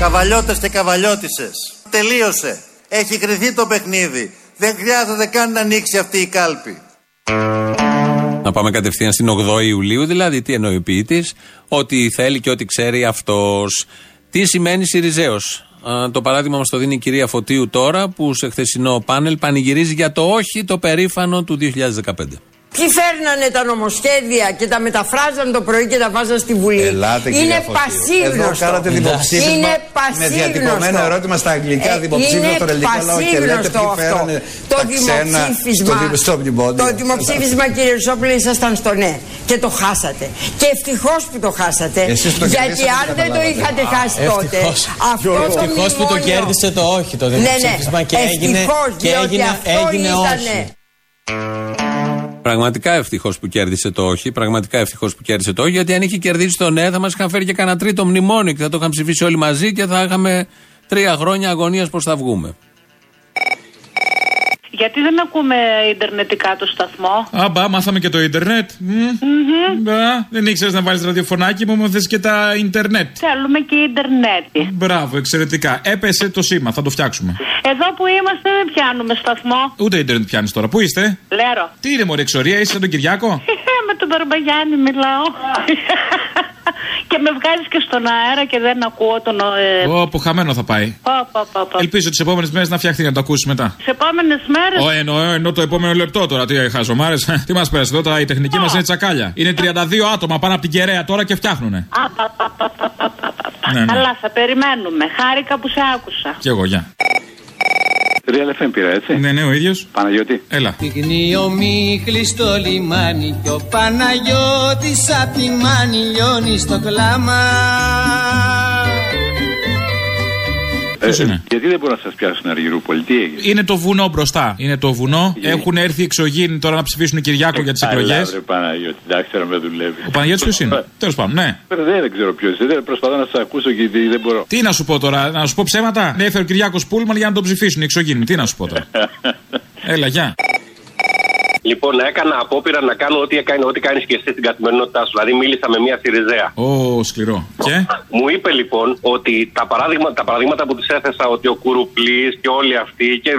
Καβαλιώτες και καβαλιώτισες. Τελείωσε. Έχει κρυθεί το παιχνίδι. Δεν χρειάζεται καν να ανοίξει αυτή η κάλπη. Να πάμε κατευθείαν στην 8η Ιουλίου, δηλαδή τι εννοεί ο ποιητής, ότι θέλει και ό,τι ξέρει αυτός. Τι σημαίνει Σιριζέος; Το παράδειγμα μας το δίνει η κυρία Φωτίου τώρα που σε χθεσινό πάνελ πανηγυρίζει για το όχι το περήφανο του 2015. Ποιοι φέρνανε τα νομοσχέδια και τα μεταφράζαν το πρωί και τα βάζαν στη Βουλή; Ελάτε, είναι πασίγνωστο. Εδώ κάνατε δημοψήφισμα είναι με διατυπωμένο ερώτημα στα αγγλικά, ε, δημοψήφισμα στον ελληνικό λαό και λέτε ποιοι φέρανε το τα δημοψήφισμα, στο, μνημόνιο. Το δημοψήφισμα κύριε Ρουσόπουλο ήσασταν στο ναι και το χάσατε. Και ευτυχώς που το χάσατε. το γιατί αν δεν το είχατε χάσει τότε. Αυτό το Ευτυχώς που το κέρδισε το όχι το δημοψήφισμα ναι, ναι. και έγινε, και έγινε, έγινε όχι. Πραγματικά ευτυχώς που κέρδισε το όχι. Πραγματικά ευτυχώς που κέρδισε το όχι. Γιατί αν είχε κερδίσει το ναι, θα μας είχαν φέρει και κανένα τρίτο μνημόνιο και θα το είχαν ψηφίσει όλοι μαζί και θα είχαμε τρία χρόνια αγωνίας πώς θα βγούμε. Γιατί δεν ακούμε Ιντερνετικά το σταθμό; Α, μπα, μάθαμε και το Ιντερνετ. Μπα, δεν ήξερες να βάλεις ραδιοφωνάκι μου, θες και τα Ιντερνετ. Θέλουμε και Ιντερνετ. Μπράβο, εξαιρετικά. Έπεσε το σήμα, θα το φτιάξουμε. Εδώ που είμαστε δεν πιάνουμε σταθμό. Ούτε Ιντερνετ πιάνεις τώρα. Πού είστε; Λέρο. Τι είναι, Μωρή, εξορία, είσαι τον Κυριάκο; Με τον Μπαρμπαγιάννη μιλάω. Και με βγάζει και στον αέρα και δεν ακούω τον. Ε... Ω, χαμένο θα πάει. Πα, πα, πα, πα. Ελπίζω τις επόμενες μέρες να φτιαχτεί να το ακούσεις μετά. Τις επόμενες μέρες; Ω, εννοώ, εννοώ το επόμενο λεπτό τώρα. Τι χαζομάρε. τι μας πέρασε εδώ τώρα, η τεχνική μας είναι τσακάλια. Είναι 32 άτομα πάνω από την κεραία τώρα και φτιάχνουνε. Ναι, ναι. Καλά, θα περιμένουμε. Χάρηκα που σε άκουσα. Κι εγώ, γεια. Real FM πήρα, έτσι. Ναι, ναι, ο ίδιος. Παναγιώτη. Έλα. Πυγνεί ο Μίχλης στο λιμάνι και ο Παναγιώτης απ' τη μάνη λιώνει στο κλάμα. Ποιος είναι; Ε, Γιατί δεν μπορούν να σας πιάσουν Αργυρούπολη, τι έγινε; Είναι το βουνό μπροστά. Είναι το βουνό. Έχουν έρθει εξωγήινοι τώρα να ψηφίσουν Κυριάκο για τις εκλογές. Ρε Παναγιώτη, εντάξει, τώρα με δουλεύει. Ο Παναγιώτης ποιος είναι; Τέλος πάντων, ναι. Ε, Δεν ξέρω ποιος είναι. Προσπαθώ να σας ακούσω και δεν μπορώ. Τι να σου πω τώρα, να σου πω ψέματα. Ναι, έφερε ο Κυριάκος Πούλμαν για να τον ψηφίσουν οι εξωγήινοι. Τι να σου πω τώρα. Έλα, γεια. Λοιπόν, έκανα απόπειρα να κάνω ό,τι, έκανε, ό,τι κάνεις και εσύ στην καθημερινότητά σου. Δηλαδή, μίλησα με μια Σιριζέα. Ω, σκληρό. Και; Μου είπε λοιπόν ότι τα, παράδειγμα, τα παραδείγματα που της έθεσα, ότι ο Κουρουπλής και όλοι αυτοί και,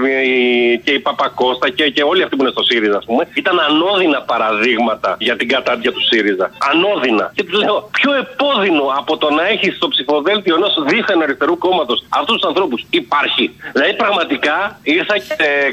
και η Παπακώστα και, και όλοι αυτοί που είναι στο ΣΥΡΙΖΑ, ας πούμε, ήταν ανώδυνα παραδείγματα για την κατάρτια του ΣΥΡΙΖΑ. Ανώδυνα. Και τους λέω, πιο επώδυνο από το να έχεις στο ψηφοδέλτιο ενός δίθεν αριστερού κόμματος αυτούς τους ανθρώπους υπάρχει. Δηλαδή, πραγματικά ήρθα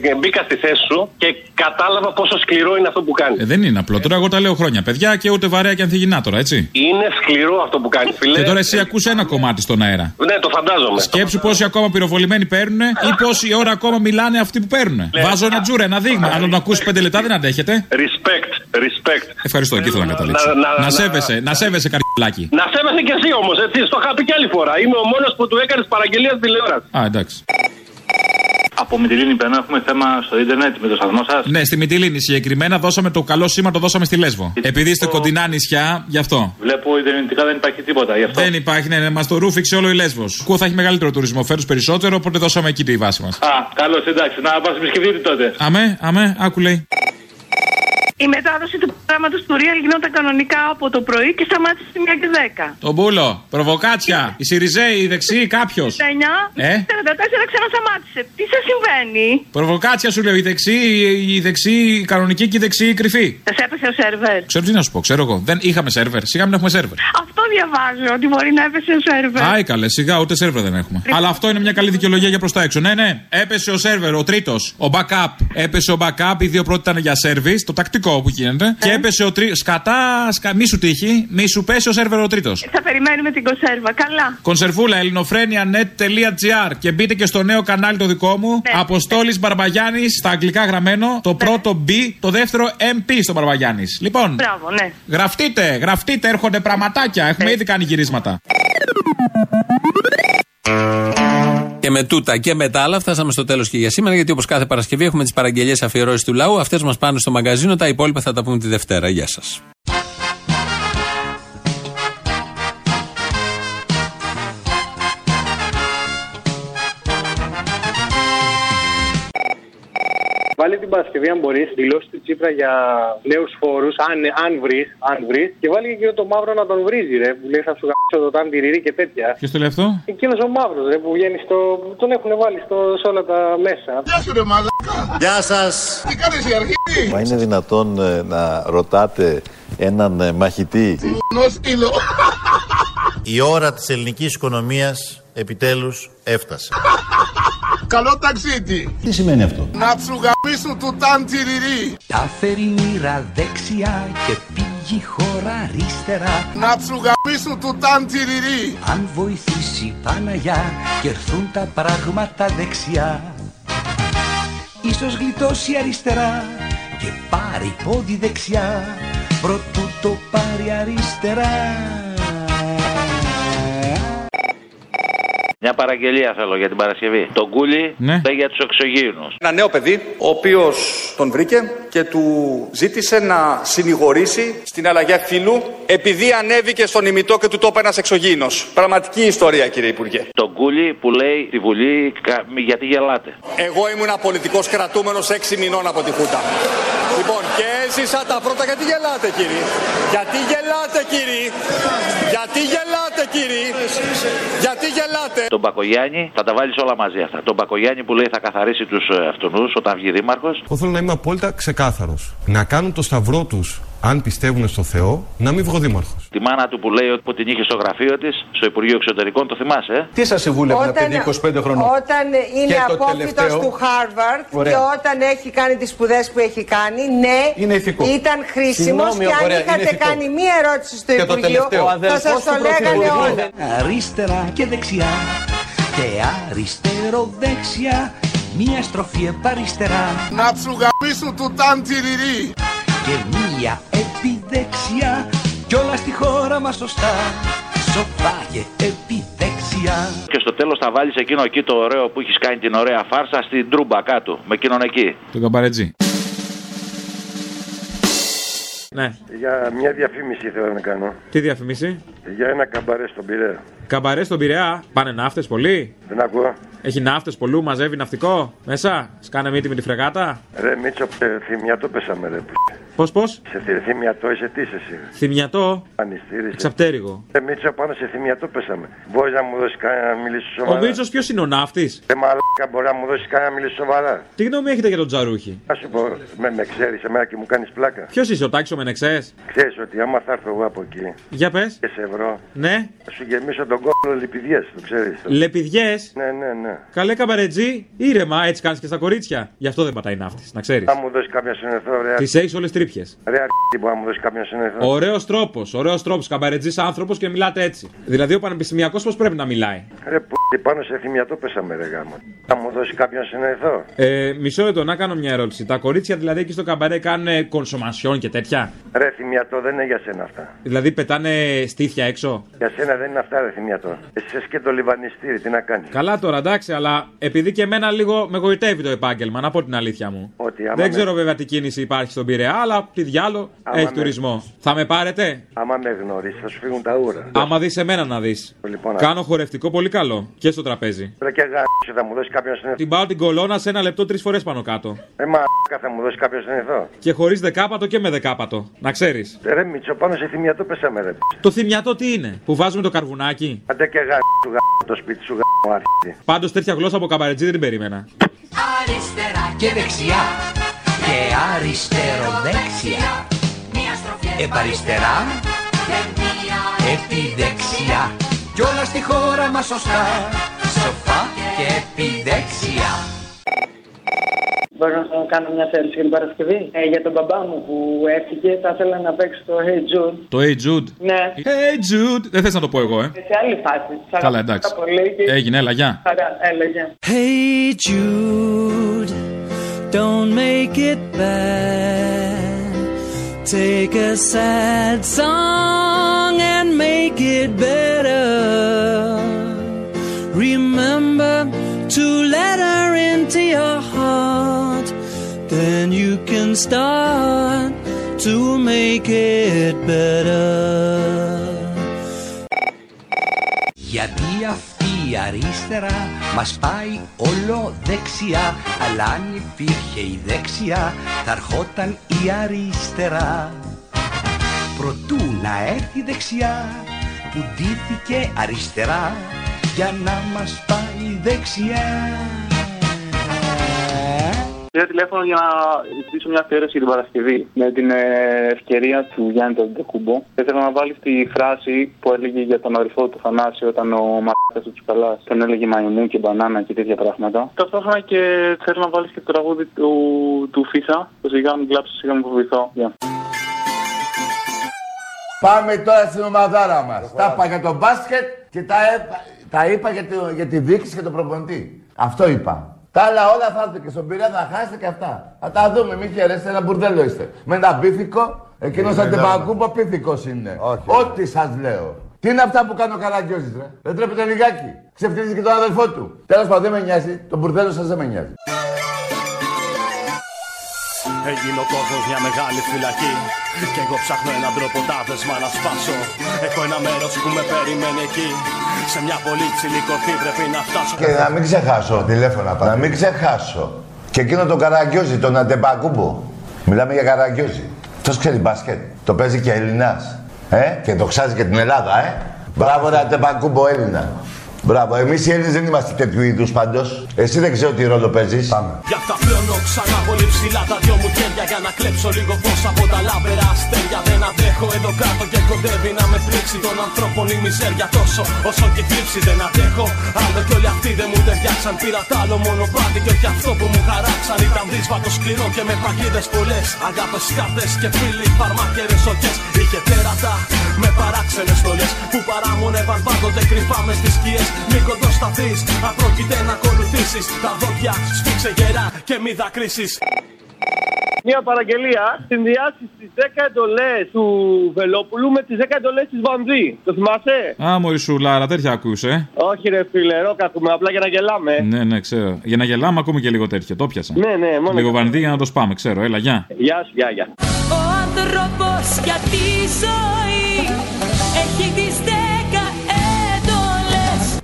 και μπήκα στη θέση σου και κατάλαβα πόσο σκληρό είναι αυτό που κάνει. Ε, δεν είναι απλό. Τώρα εγώ τα λέω χρόνια, παιδιά, και ούτε βαρέα και ανθιγυνά τώρα, έτσι. Είναι σκληρό αυτό που κάνει, φίλε. Και τώρα εσύ ακούς ένα κομμάτι στον αέρα. Ναι, το φαντάζομαι. Σκέψου πόσοι ακόμα πυροβολημένοι παίρνουν ή πόση ώρα ακόμα μιλάνε αυτοί που παίρνουν. Ναι. Βάζω ένα τζούρα, ένα δείγμα. Αν τον ακούσεις πέντε λεπτά δεν αντέχετε. Respect, respect. Ευχαριστώ, εκεί θέλω να καταλήξω. Να- να- Να να- σέβεσαι, να σέβεσαι καριολάκι. Να σέβεσαι κι εσύ όμως, έτσι. Στο είχα πει κι άλλη φορά. Είμαι ο μόνος που του έκανες παραγγελία στην τηλεόραση. Α, εντάξει. Από Μητυλίνη πέρα έχουμε θέμα στο ίντερνετ με το σταθμό σας. Ναι, στη Μυτιλίνη συγκεκριμένα δώσαμε το καλό σήμα, το δώσαμε στη Λέσβο. Επειδή είστε κοντινά νησιά, γι' αυτό. Βλέπω ιντερνετικά δεν υπάρχει τίποτα γι' αυτό. Δεν υπάρχει, ναι, ναι, μας το ρούφηξε όλο η Λέσβος. Ακούω θα έχει μεγαλύτερο τουρισμό, φέρους περισσότερο, οπότε δώσαμε εκεί τη βάση μας. Α, καλώς, εντάξει, να μα επισκεφτείτε τότε. Αμέ, αμέ, άκου λέει. Η μετάδοση του προγράμματος του Real γινόταν κανονικά από το πρωί και σταμάτησε στη 1 και 10. Τον Μπούλο, προβοκάτσια, οι Σιριζέοι, οι δεξιοί, κάποιος. 9, Ε; 44 ξανασταμάτησε. Τι σας συμβαίνει, Προβοκάτσια σου λέω, οι δεξιοί, οι δεξιοί, οι κανονικοί και οι δεξιοί κρυφοί. Σας έπεσε ο σερβερ. Ξέρω τι να σου πω, ξέρω εγώ. Δεν είχαμε σερβερ. Σιγά μην έχουμε σερβερ. Αυτό διαβάζω, ότι μπορεί να έπεσε ο σερβερ. Άι καλέ, σιγά ούτε σερβερ δεν έχουμε. Αλλά αυτό είναι μια καλή δικαιολογία για προς τα έξω. Ναι, ναι, έπεσε ο σερβερ, ο τρίτος. Ο backup. Έπεσε ο backup, οι δύο πρώτοι ήταν για service, το τακτικό που γίνεται. Και έπεσε ο τρίτο. Σκατά, σκα... μη σου τύχει, μη σου πέσει ο σερβερ ο τρίτος. Θα περιμένουμε την κονσέρβα. Καλά. Κονσερβούλα ελληνοφρένια.net.gr και μπείτε και στο νέο κανάλι το δικό μου. Ναι. Αποστόλης Μπαρμπαγιάννης στα αγγλικά γραμμένο. Το πρώτο B, το δεύτερο MP στο Μπαρμπαγιάννης. Λοιπόν, Μπράβο, ναι. γραφτείτε, γραφτείτε, έρχονται πραγματάκια. Έχουμε ήδη κάνει γυρίσματα. Και με τούτα και με τα άλλα φτάσαμε στο τέλος και για σήμερα. Γιατί όπως κάθε Παρασκευή έχουμε τις παραγγελίες αφιερώσεις του λαού. Αυτές μας πάνε στο μαγκαζίνο. Τα υπόλοιπα θα τα πούμε τη Δευτέρα. Γεια σας. Βάλε την Παρασκευή, αν μπορείς, δηλώσει τη Τσίπρα για νέους φόρους, αν, αν βρεις, αν βρεις. Και βάλει και το μαύρο να τον βρίζει, ρε. Που λέει θα σου γαμίσω το ταντιρiri και τέτοια. Ποιος το λέει αυτό; Εκείνος ο μαύρος, ρε, που βγαίνει στο. Τον έχουν βάλει στο, σε όλα τα μέσα. Γεια σου ρε μαλάκα. Γεια σας. Τι κάνεις η αρχή; Μα είναι δυνατόν ε, να ρωτάτε έναν ε, μαχητή; Η ώρα της ελληνικής οικονομίας επιτέλους έφτασε. Καλό ταξίδι. Τι σημαίνει αυτό; Να τσουγαμίσουν του ταν τυριρί. Τα φερινήρα δεξιά και πήγει χώρα αριστερά Να τσουγαμίσουν του ταν τυριρί. Αν βοηθήσει η Παναγιά και έρθουν τα πράγματα δεξιά Ίσως γλιτώσει αριστερά και πάρει πόδι δεξιά Προτού το πάρει αριστερά Μια παραγγελία θέλω για την Παρασκευή. Το κούλι Ναι. λέει για τους εξωγήινους. Ένα νέο παιδί, ο οποίος τον βρήκε και του ζήτησε να συνηγορήσει στην αλλαγή φύλου επειδή ανέβηκε στον ημιτό και του το είπε ένας εξωγήινος. Πραγματική ιστορία, κύριε Υπουργέ. Το κούλι που λέει στη Βουλή κα- μη- γιατί γελάτε. Εγώ ήμουν πολιτικός κρατούμενος 6 μηνών από τη Χούτα. Λοιπόν, και έζησα τα πρώτα. Γιατί γελάτε, κύριε; Γιατί γελάτε, κύριε; Γιατί γελάτε, κύριε; Γιατί γελάτε; Τον Μπακογιάννη θα τα βάλεις όλα μαζί αυτά. Τον Μπακογιάννη που λέει θα καθαρίσει τους αυτονούς όταν βγει δήμαρχος. Εγώ θέλω να είμαι απόλυτα ξεκάθαρος. Να κάνουν το σταυρό τους, αν πιστεύουν στο Θεό, να μην βγω δήμαρχος. Τη μάνα του που λέει ότι που την είχε στο γραφείο της, στο Υπουργείο Εξωτερικών, το θυμάσαι, ε; Τι σας συμβούλευε να παιδί 25 χρονών; Όταν είναι Και το απόφυτος τελευταίο- του Χάρβαρτ Ωραία. και όταν έχει κάνει τις σπουδές που έχει κάνει, ναι, Είναι ηθικό. ήταν χρήσιμος Συγγνώμη, και αν ωραία, είναι είχατε ηθικό. κάνει μία ερώτηση στο Και το Υπουργείο, τελευταίο, ο θα αδελφός σας το του λέγανε Πρωθυπουργού. όλα. Αριστερά και δεξιά και αριστερό δεξιά Μία στροφή επαριστερά Να τσουγαμίσουν του ταν τυριρί. Και μία επιδεξιά κι όλα στη χώρα μας σωστά σοφά και επιδεξιά Και στο τέλος θα βάλεις εκείνο εκεί το ωραίο που έχεις κάνει την ωραία φάρσα στην τρούμπα κάτω. Με εκείνον εκεί. Τον καμπαρετζή. Ναι. Για μια διαφήμιση θέλω να κάνω. Τι διαφημίσει. Για ένα καμπαρέ στον Πειραιά. Καμπαρέ στον Πειραιά. Πάνε ναύτες πολύ; Δεν ακούω. Έχει ναύτες πολλού, μαζεύει ναυτικό μέσα; Σκάνε μύτη με τη φρεγάτα; Ρε Μίτσο, ε, θυμιατό πέσαμε ρε. Πώς, πώς; Σε θη- θυμιατό είσαι τι είσαι εσύ. Θυμιατό. Ανιστήρησε. Εξαπτέρυγο. Ρε Μίτσο, πάνω σε θυμιατό πέσαμε. Μπορείς να μου δώσεις κανένα να μιλήσεις σοβαρά; Ο Μίτσος ποιος είναι ο ναύτης; Ρε μαλάκα, μπορείς να μου δώσεις κανένα να μιλήσεις σοβαρά; Τι γνώμη έχετε για τον Τζαρούχη; Να σου πω, με, με ξέρεις εμένα και μου κάνεις πλάκα. Ποιος είσαι ο Τάκη ο Μενεξές; Ξέρεις ότι άμα θα έρθω εγώ από εκεί Για πες. και σε βρω, Ναι. θα σου γεμίσω τον κόλλο λιπηδιέ, το ξέρεις. Λεπιδιές; Ναι, ναι, ναι. Καλέ καμπαρετζή. Ήρεμα, έτσι κάνεις και στα κορίτσια. Γι' αυτό δεν πατάει ναύτης, να ξέρεις. Θα μου δώσεις κάποια συνεθό, ρε. Τις έχεις όλες τρύπιες. Ρε αρχή που να μου δώσεις κάποια συνεθό. Ωραίος τρόπος, ωραίος τρόπος. Καμπαρετζής άνθρωπος και μιλάτε έτσι. Δηλαδή ο πανεπιστημιακός πώς πρέπει να μιλάει; Ρε που πάνω σε θυμιατό πέσαμε ρε γάμο. Θα μου δώσεις κάποιον συνεθό. Ε, μισό λεπτό, να κάνω μια ερώτηση. Τα κορίτσια δηλαδή εκεί στο καμπαρέ κάνουν κονσομασιόν και τέτοια; Ρε θυμιατό δεν είναι για σένα αυτά. Δηλαδή πετάνε στήθια έξω; Για σένα δεν είναι αυτά ρε θυμιατό. Εσύ είσαι και το λιβανιστήρι, τι να κάνεις. Καλά τώρα, εντάξει, αλλά επειδή και εμένα λίγο με γοητεύει το επάγγελμα, να πω την αλήθεια μου. Ότι άμα Δεν με- ξέρω βέβαια τι κίνηση υπάρχει στον Πειραιά, αλλά τι διάλο Άμα έχει με- τουρισμό. Θα με πάρετε; Άμα με γνωρίσεις θα σου φύγουν τα ούρα. Άμα δεις εμένα να δεις. Λοιπόν, Κάνω χορευτικό πολύ καλό και στο τραπέζι. Ρε και γάμο θα μου δώσεις κάποιον συνεθό. Την πάω την κολόνα σε ένα λεπτό τρεις φορές πάνω κάτω. Ρε μαλάκα θα μου δώσεις κάποιον συνεθό. Και χωρίς δεκάπατο και με δεκάπατο. Να ξέρεις. Ρε Μίτσο πάνω σε θυμιατό πέσαμε ρε. Το θυμιατό τι είναι, που βάζουμε το καρβουνάκι; Άντε και γάμο σου γάμο το σπίτι σου γάμο άρχιτη. Πάντως τέτοια γλώσσα από καμπαρετζή δεν την περίμενα. Αριστερά και δεξιά και αριστερό δεξιά Επαριστερά και μία επιδεξιά Κι όλα στη χώρα μας σωστά Σοφά και επιδεξιά Μπορώ να κάνω μια θέληση για την Παρασκευή; Ε, για τον μπαμπά μου που έφυγε, θα ήθελα να παίξω το Hey Jude. Το Hey Jude; Ναι. Hey Jude. Δεν θες να το πω εγώ, ε; Σε άλλη φάση. Σ' Καλά, αγαπώ εντάξει. πάρα πολύ και- Έγινε, έλα, γεια. Χαρά, έλα, γεια. Hey Jude, don't make it bad. Take a sad song and make it better. Remember to let her into your heart. Then you can start to make it better. Γιατί αυτή η αριστερά μας πάει όλο δεξιά Αλλά αν υπήρχε η δεξιά θα ερχόταν η αριστερά Προτού να έρθει η δεξιά που ντύθηκε αριστερά Για να μας πάει δεξιά Πήρα τηλέφωνο για να ζητήσω μια αφιέρωση για την Παρασκευή. Με την ε, ευκαιρία του Γιάννη Τεντεκούμπο. Ήθελα να βάλει τη φράση που έλεγε για τον αδελφό του Θανάση όταν ο Μα ο Τσουκαλάς. Τον έλεγε μαϊμού και μπανάνα και τέτοια πράγματα. Ταυτόχρονα και θέλω να βάλεις και το τραγούδι του, του Φίσα. Το σιγά μην κλάψω, σιγά μην φοβηθώ. Γεια. Πάμε τώρα στην ομαδάρα μας. Τα είπα για το μπάσκετ και τα, έπα- τα είπα για, το, για τη διοίκηση και τον προπονητή. Αυτό είπα. Τα άλλα όλα θα έρθουν και στον Πειραιά θα χάσετε και αυτά. Θα τα δούμε, μην χαίρεστε, ένα μπουρδέλο είστε. Με ένα πίθηκο, εκείνος Είναι σαν την νόμο. Παγκούμπο πίθηκος είναι. Ό,τι σας λέω. Τι είναι αυτά που κάνει ο Καραγκιόζης, ρε; Δεν τρέπεται λιγάκι. Ξεφτύλιζε και τον αδελφό του. Τέλος πάντων δεν με νοιάζει. Το μπουρδέλο σας δεν με νοιάζει. Έγινε ο κόσμος μια μεγάλη φυλακή Και εγώ ψάχνω έναν τρόπο τα δεσμά να σπάσω Έχω ένα μέρος που με περιμένει εκεί Σε μια πολύ ψηλή κορφή πρέπει να φτάσω Και να μην ξεχάσω, τηλέφωνα Να μην ξεχάσω. Και εκείνο τον Καραγκιόζη, τον Αντεμπακούμπο. Μιλάμε για Καραγκιόζη. Αυτό ξέρει μπάσκετ; Το παίζει και Έλληνας. Ε, και το ξάζει και την Ελλάδα, ε. Μπράβο, ρε Αντεμπακούμπο Έλληνα. Μπράβο, εμείς οι Έλληνες δεν είμαστε τέτοιου είδους πάντως. Εσύ δεν ξέρω τι ρόλο παίζεις. Πάμε. Γι' αυτά πλώνω ξανά πολύ ψηλά τα δυο μου χέρια Για να κλέψω λίγο φως από τα λάμπερα αστέρια Δεν αντέχω εδώ κάτω και κοντεύει να με πλήξει Των ανθρώπων η μιζέρια τόσο όσο και θλίψη Δεν αντέχω άλλο κι όλοι αυτοί δεν μου ταιριάξαν Πήρα τ' άλλο μονοπάτι και όχι αυτό που μου χαράξαν Ήταν δύσβατο σκληρό και με παγίδες πολλές Αγάπες κάρτες και φίλοι φαρμάκερες οκές Είχε τέρατα με παράξενες στολές Που παράμονευαν πάντοτε κρυφά μες στις σκιές Μη κοντοσταθείς, απρόκειται να ακολουθήσεις Τα δόντια σφίξε γερά και μη δακρύσεις Μια παραγγελία συνδυάσει τι 10 εντολές του Βελόπουλου με τις 10 εντολές της Βανδί. Το θυμάσαι; Α, μωρή σου, Λάρα, τέτοια ακούσε. Όχι, ρε φίλε, ρόκα ακούμε απλά για να γελάμε. Ναι, ναι, ξέρω. Για να γελάμε, ακούμε και λίγο τέτοιο. Το πιάσα. Ναι, ναι, μόνο. Λίγο βανδύ για να το σπάμε, ξέρω. Έλα, γεια. Γεια σου, γεια, γεια. Ο άνθρωπος για τη ζωή έχει τις δέκα έντολες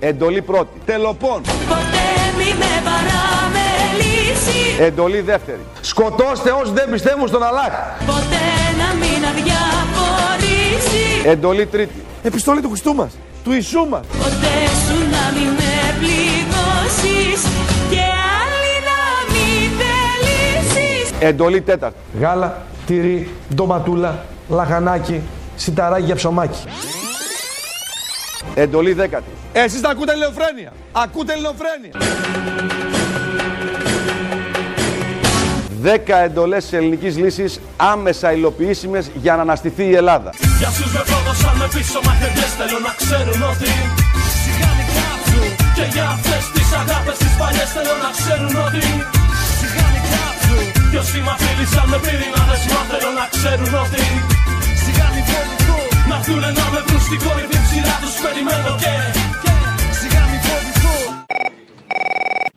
Εντολή πρώτη. Τελοπών. Ποτέ μη με παραμελήσεις Εντολή δεύτερη. Σκοτώστε όσοι δεν πιστεύουν στον Αλλάχ. Ποτέ να μην αδιαφορήσει Εντολή τρίτη. Επιστολή του Χριστού μας. Του Ιησού μας. Ποτέ σου να μην με πληγώσεις Και άλλη να μην θελήσεις Εντολή τέταρτη. Γάλα, τυρί, ντοματούλα, λαχανάκι, σιταράκι για ψωμάκι. Εντολή δέκατη. Εσείς τα ακούτε ελληνοφρένεια. Ακούτε ελληνοφρένεια. Δέκα εντολές της ελληνικής λύσης άμεσα υλοποιήσιμες για να αναστηθεί η Ελλάδα. Για όσους με πρόδωσαν με πίσω μαχαιριές θέλω να ξέρουν ότι Σιγάνι κάψου Και για αυτές τις αγάπες τις παλιές θέλω να ξέρουν ότι Σιγάνι κάψου Και όσοι μ' αφήλισαν με πυρηνάδες μα θέλω να ξέρουν ότι Σιγάνι φοβηθώ Να έρθουνε να με βρουν στην κορυφή ψηλά τους περιμένω και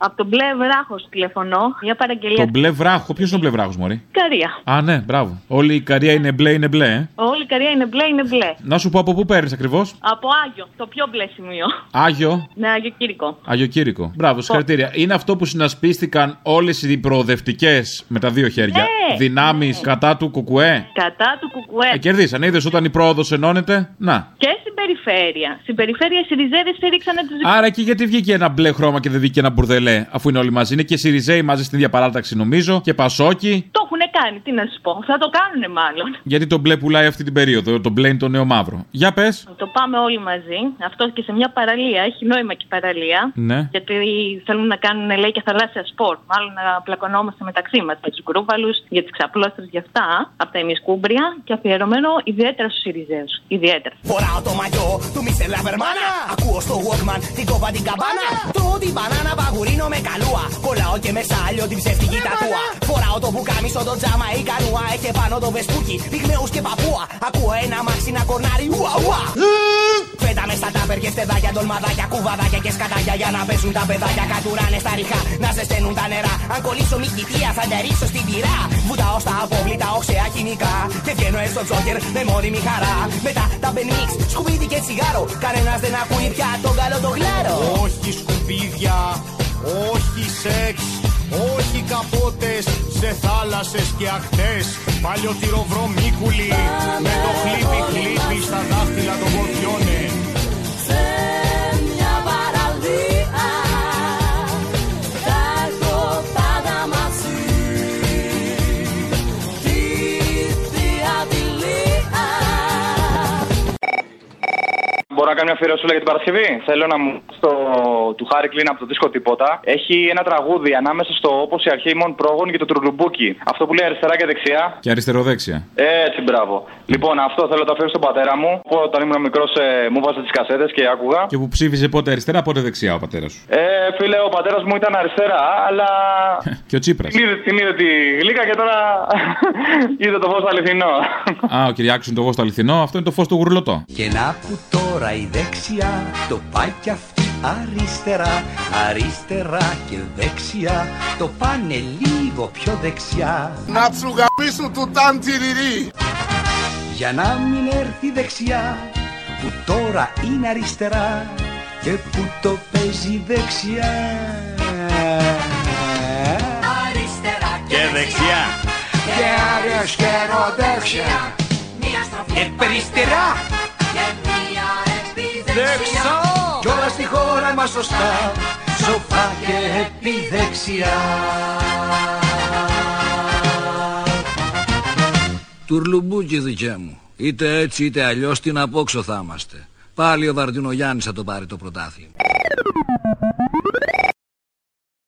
Από τον μπλε βράχος τηλεφωνώ. Μια παραγγελία. Το μπλε βράχο, ποιος είναι ο μπλε βράχος, Μωρή; Καρία. Α, ναι, μπράβο. Όλη η καρία είναι μπλε, είναι μπλε. Ε. Όλη η καρία είναι μπλε, είναι μπλε. Να σου πω από πού παίρνεις ακριβώς; Από Άγιο, το πιο μπλε σημείο. Άγιο; Ναι, Άγιο Κήρικο. Αγιοκήρικο. Μπράβο, συγχαρητήρια. Είναι αυτό που συνασπίστηκαν όλες οι προοδευτικές με τα δύο χέρια Ναι, δυνάμεις κατά του κουκουέ. Κατά του Κουκουέ. Ε, κερδίσαν. Είδες όταν η πρόοδος ενώνεται; Να. Και στην περιφέρεια. Στην περιφέρεια οι Σιριζέδες στήριξαν τους Άρα εκεί γιατί βγήκε ένα μπλε χρώμα και δεν βγήκε ένα μπουρδελέ, αφού είναι όλοι μαζί. Είναι και Σιριζέοι μαζί στην ίδια παράταξη νομίζω και Πασόκι. Το έχουν κάνει, τι να σου πω. Θα το κάνουν μάλλον. Γιατί το μπλε πουλάει αυτή την περίοδο. Το μπλε είναι το νέο μαύρο. Για πες. Το πάμε όλοι μαζί. Αυτό και σε μια παραλία. Έχει νόημα και η παραλία. Ναι. Γιατί θέλουν να κάνουν λέει και θαλάσσια σπορ. Μάλλον να πλακωνόμαστε μεταξύ μας με τους γκρούβαλους για τις ξαπλώστρες για αυτά. Από τα ημισκούμπρια και αφιερωμένο ιδιαίτερα στους Σιριζέους. Ιδιαίτερα. Φοράω το μαγιό του Μίστερ Λαβερμάνα. Ακούω στο Walkman την κόβα την καμπάνα. Τρώω την μπανάνα παγουρίνο με καλούα. Κολλάω και μέσα άλλο την ψεύτικη τατούα. Φοράω το μπουκάμισο το τζάμα ή κανούα. Έχει πάνω το βεσπούκι, πυγμαίους και παππούα. Ακούω ένα μάξι να κορνάρει ουα ουα. Πέταμε στα τάπερ και στεδάκια, ντολμαδάκια, κουβαδάκια και σκατάκια για να παίζουν τα παιδάκια. Κατουράνε στα ριχά να ζεσταίνουν τα νερά. Αν κολλήσω μη κοιτία θα ντερίσω στην πυρά. Βουτάω στα απόβλητα οξέα χημικά. Και βγαίνω έστω τζόκερ με μόνιμη χαρά. Μετά τα μπενίξ, σκουπίδι και τσιγάρο. Κανένας δεν ακούει πια τον καλό το γλάρο. Όχι σκουπίδια, όχι σεξ, όχι καπότες σε θάλασσες και ακτές. Παλιωτηροβρομίκουλοι με το χλίπι χλίπι στα δάχτυλα των κορφιώνε Μπορώ να κάνω μια αφιερωσούλα για την Παρασκευή; Θέλω να μου στο του Χάρη Κλίν από το δίσκο Τίποτα. Έχει ένα τραγούδι ανάμεσα στο Όπως η αρχή ημών πρόγων και το Τρουλουμπούκι. Αυτό που λέει αριστερά και δεξιά. Και αριστεροδέξια. Έτσι, μπράβο. Λοιπόν, αυτό θέλω να το αφήσω στον πατέρα μου. Που όταν ήμουν μικρός μου βάζα τις κασέτες και άκουγα. Και που ψήφιζε πότε αριστερά, πότε δεξιά ο πατέρας σου. Ε, φίλε, ο πατέρας μου ήταν αριστερά, αλλά. Και ο Τσίπρας. την, είδε, την είδε τη γλύκα και τώρα είδε το φως αληθινό. Α, ο Κυριάκος είναι το φως το αληθινό, αυτό είναι το φως του γουρλωτό. Και να που τώρα η δεξιά το πάει κι αυτή αριστερά. Αριστερά και δεξιά το πάνε λίγο πιο δεξιά. Να σου γαμίσουν του ταντιριρί Για να μην έρθει δεξιά που τώρα είναι αριστερά και που το παίζει δεξιά. Αριστερά και δεξιά. Και αριστερό δεξιά. Μία στροφή Επεριστερά Και μία επιδεξιά Δεξιά Κι όλα στη χώρα μας σωστά Σοφά και επιδεξιά Τουρλουμπούκι δικέ μου. Είτε έτσι είτε αλλιώς την απόξω θα είμαστε. Πάλι ο Βαρδινογιάννης θα το πάρει το πρωτάθλημα.